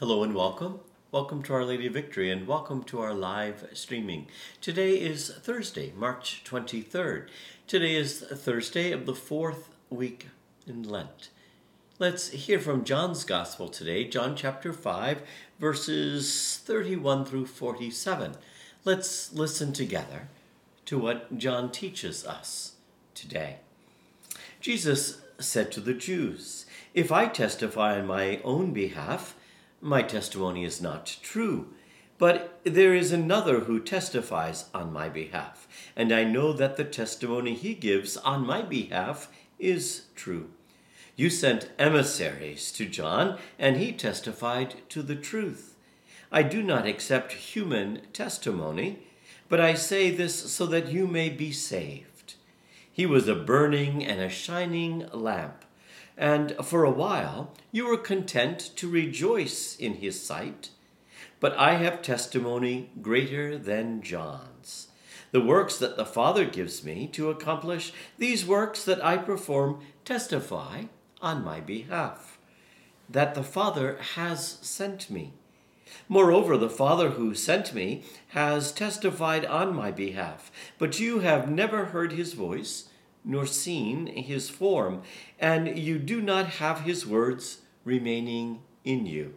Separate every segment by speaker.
Speaker 1: Hello and welcome. Welcome to Our Lady Victory and welcome to our live streaming. Today is Thursday, March 23rd. Today is Thursday of the fourth week in Lent. Let's hear from John's Gospel today, John chapter 5, verses 31 through 47. Let's listen together to what John teaches us today. Jesus said to the Jews, If I testify on my own behalf, my testimony is not true. But there is another who testifies on my behalf, and I know that the testimony he gives on my behalf is true. You sent emissaries to John, and he testified to the truth. I do not accept human testimony, but I say this so that you may be saved. He was a burning and a shining lamp and for a while you were content to rejoice in his sight. But I have testimony greater than John's. The works that the Father gives me to accomplish, these works that I perform testify on my behalf, that the Father has sent me. Moreover, the Father who sent me has testified on my behalf, but you have never heard his voice nor seen his form, and you do not have his words remaining in you.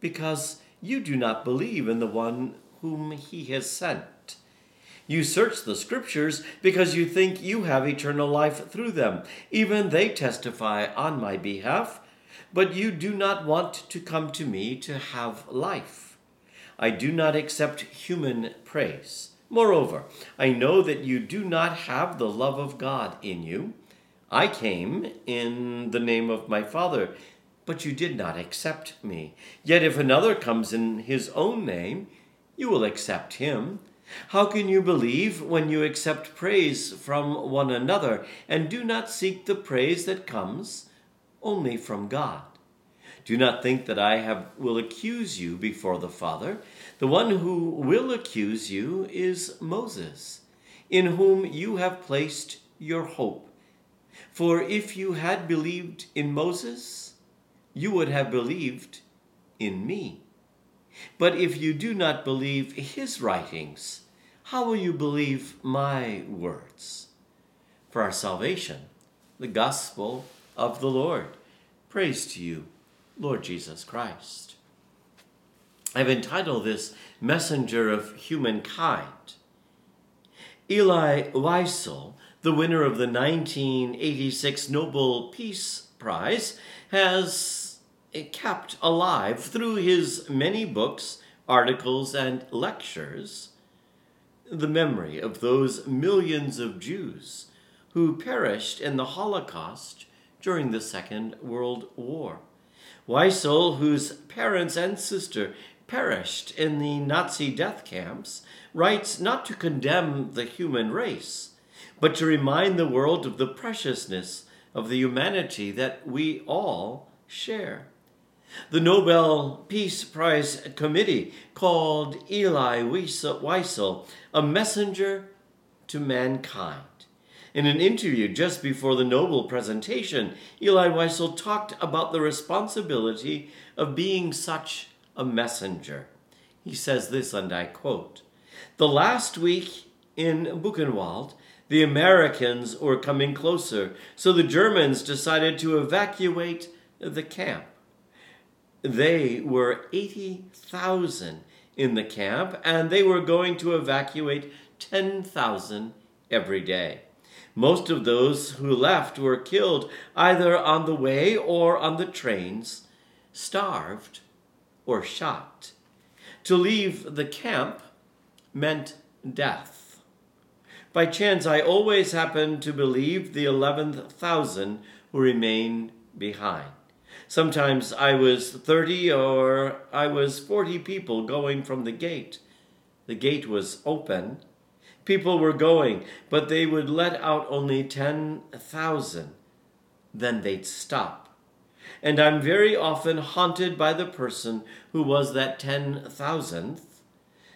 Speaker 1: Because you do not believe in the one whom he has sent. You search the scriptures because you think you have eternal life through them. Even they testify on my behalf, but you do not want to come to me to have life. I do not accept human praise. Moreover, I know that you do not have the love of God in you. I came in the name of my Father, but you did not accept me. Yet if another comes in his own name, you will accept him. How can you believe when you accept praise from one another and do not seek the praise that comes only from God? Do not think that I have, will accuse you before the Father. The one who will accuse you is Moses, in whom you have placed your hope. For if you had believed in Moses, you would have believed in me. But if you do not believe his writings, how will you believe my words? For our salvation, the gospel of the Lord. Praise to you, Lord Jesus Christ. I've entitled this Messenger of Humankind. Elie Wiesel, the winner of the 1986 Nobel Peace Prize, has kept alive through his many books, articles, and lectures the memory of those millions of Jews who perished in the Holocaust during the Second World War. Wiesel, whose parents and sister perished in the Nazi death camps, writes not to condemn the human race, but to remind the world of the preciousness of the humanity that we all share. The Nobel Peace Prize Committee called Elie Wiesel a messenger to mankind. In an interview just before the Nobel presentation, Elie Wiesel talked about the responsibility of being such a messenger. He says this, and I quote The last week in Buchenwald, the Americans were coming closer, so the Germans decided to evacuate the camp. They were 80,000 in the camp, and they were going to evacuate 10,000 every day. Most of those who left were killed either on the way or on the trains, starved or shot. To leave the camp meant death. By chance, I always happened to believe the 11,000 who remained behind. Sometimes I was 30 or I was 40 people going from the gate. The gate was open. People were going, but they would let out only 10,000. Then they'd stop and I'm very often haunted by the person who was that ten thousandth.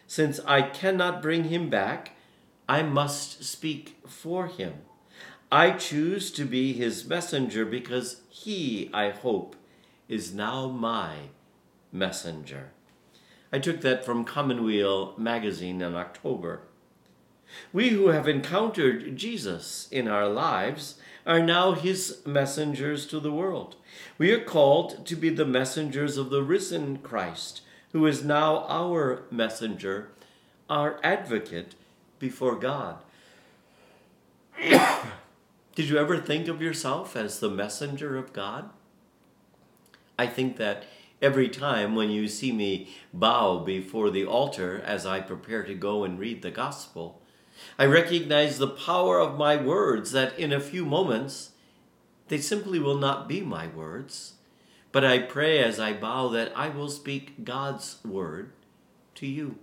Speaker 1: Since I cannot bring him back, I must speak for him. I choose to be his messenger because he, I hope, is now my messenger. I took that from Commonweal magazine in October. We who have encountered Jesus in our lives are now his messengers to the world. We are called to be the messengers of the risen Christ, who is now our messenger, our advocate before God. Did you ever think of yourself as the messenger of God? I think that every time when you see me bow before the altar as I prepare to go and read the gospel, I recognize the power of my words that in a few moments they simply will not be my words, but I pray as I bow that I will speak God's word to you,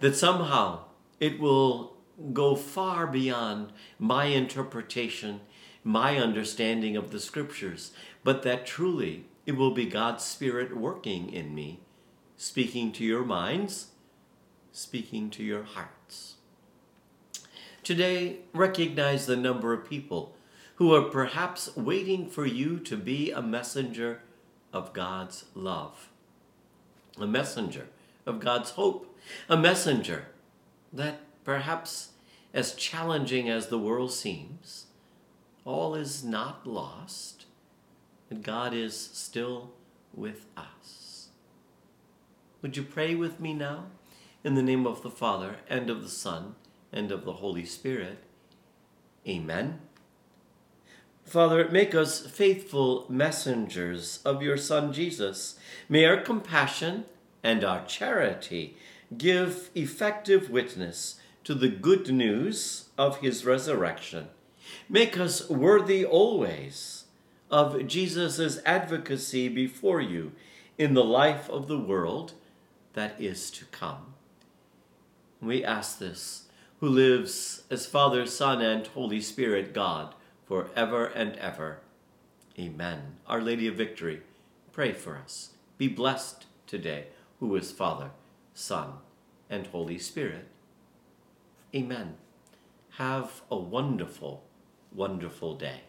Speaker 1: that somehow it will go far beyond my interpretation, my understanding of the scriptures, but that truly it will be God's Spirit working in me, speaking to your minds, speaking to your hearts. Today, recognize the number of people who are perhaps waiting for you to be a messenger of God's love, a messenger of God's hope, a messenger that perhaps, as challenging as the world seems, all is not lost, and God is still with us. Would you pray with me now? In the name of the Father, and of the Son, and of the Holy Spirit. Amen. Father, make us faithful messengers of your Son Jesus. May our compassion and our charity give effective witness to the good news of his resurrection. Make us worthy always of Jesus' advocacy before you in the life of the world that is to come. We ask this, who lives as Father, Son, and Holy Spirit, God, for ever and ever. Amen. Our Lady of Victory, pray for us. Be blessed today, who is Father, Son, and Holy Spirit. Amen. Have a wonderful, wonderful day.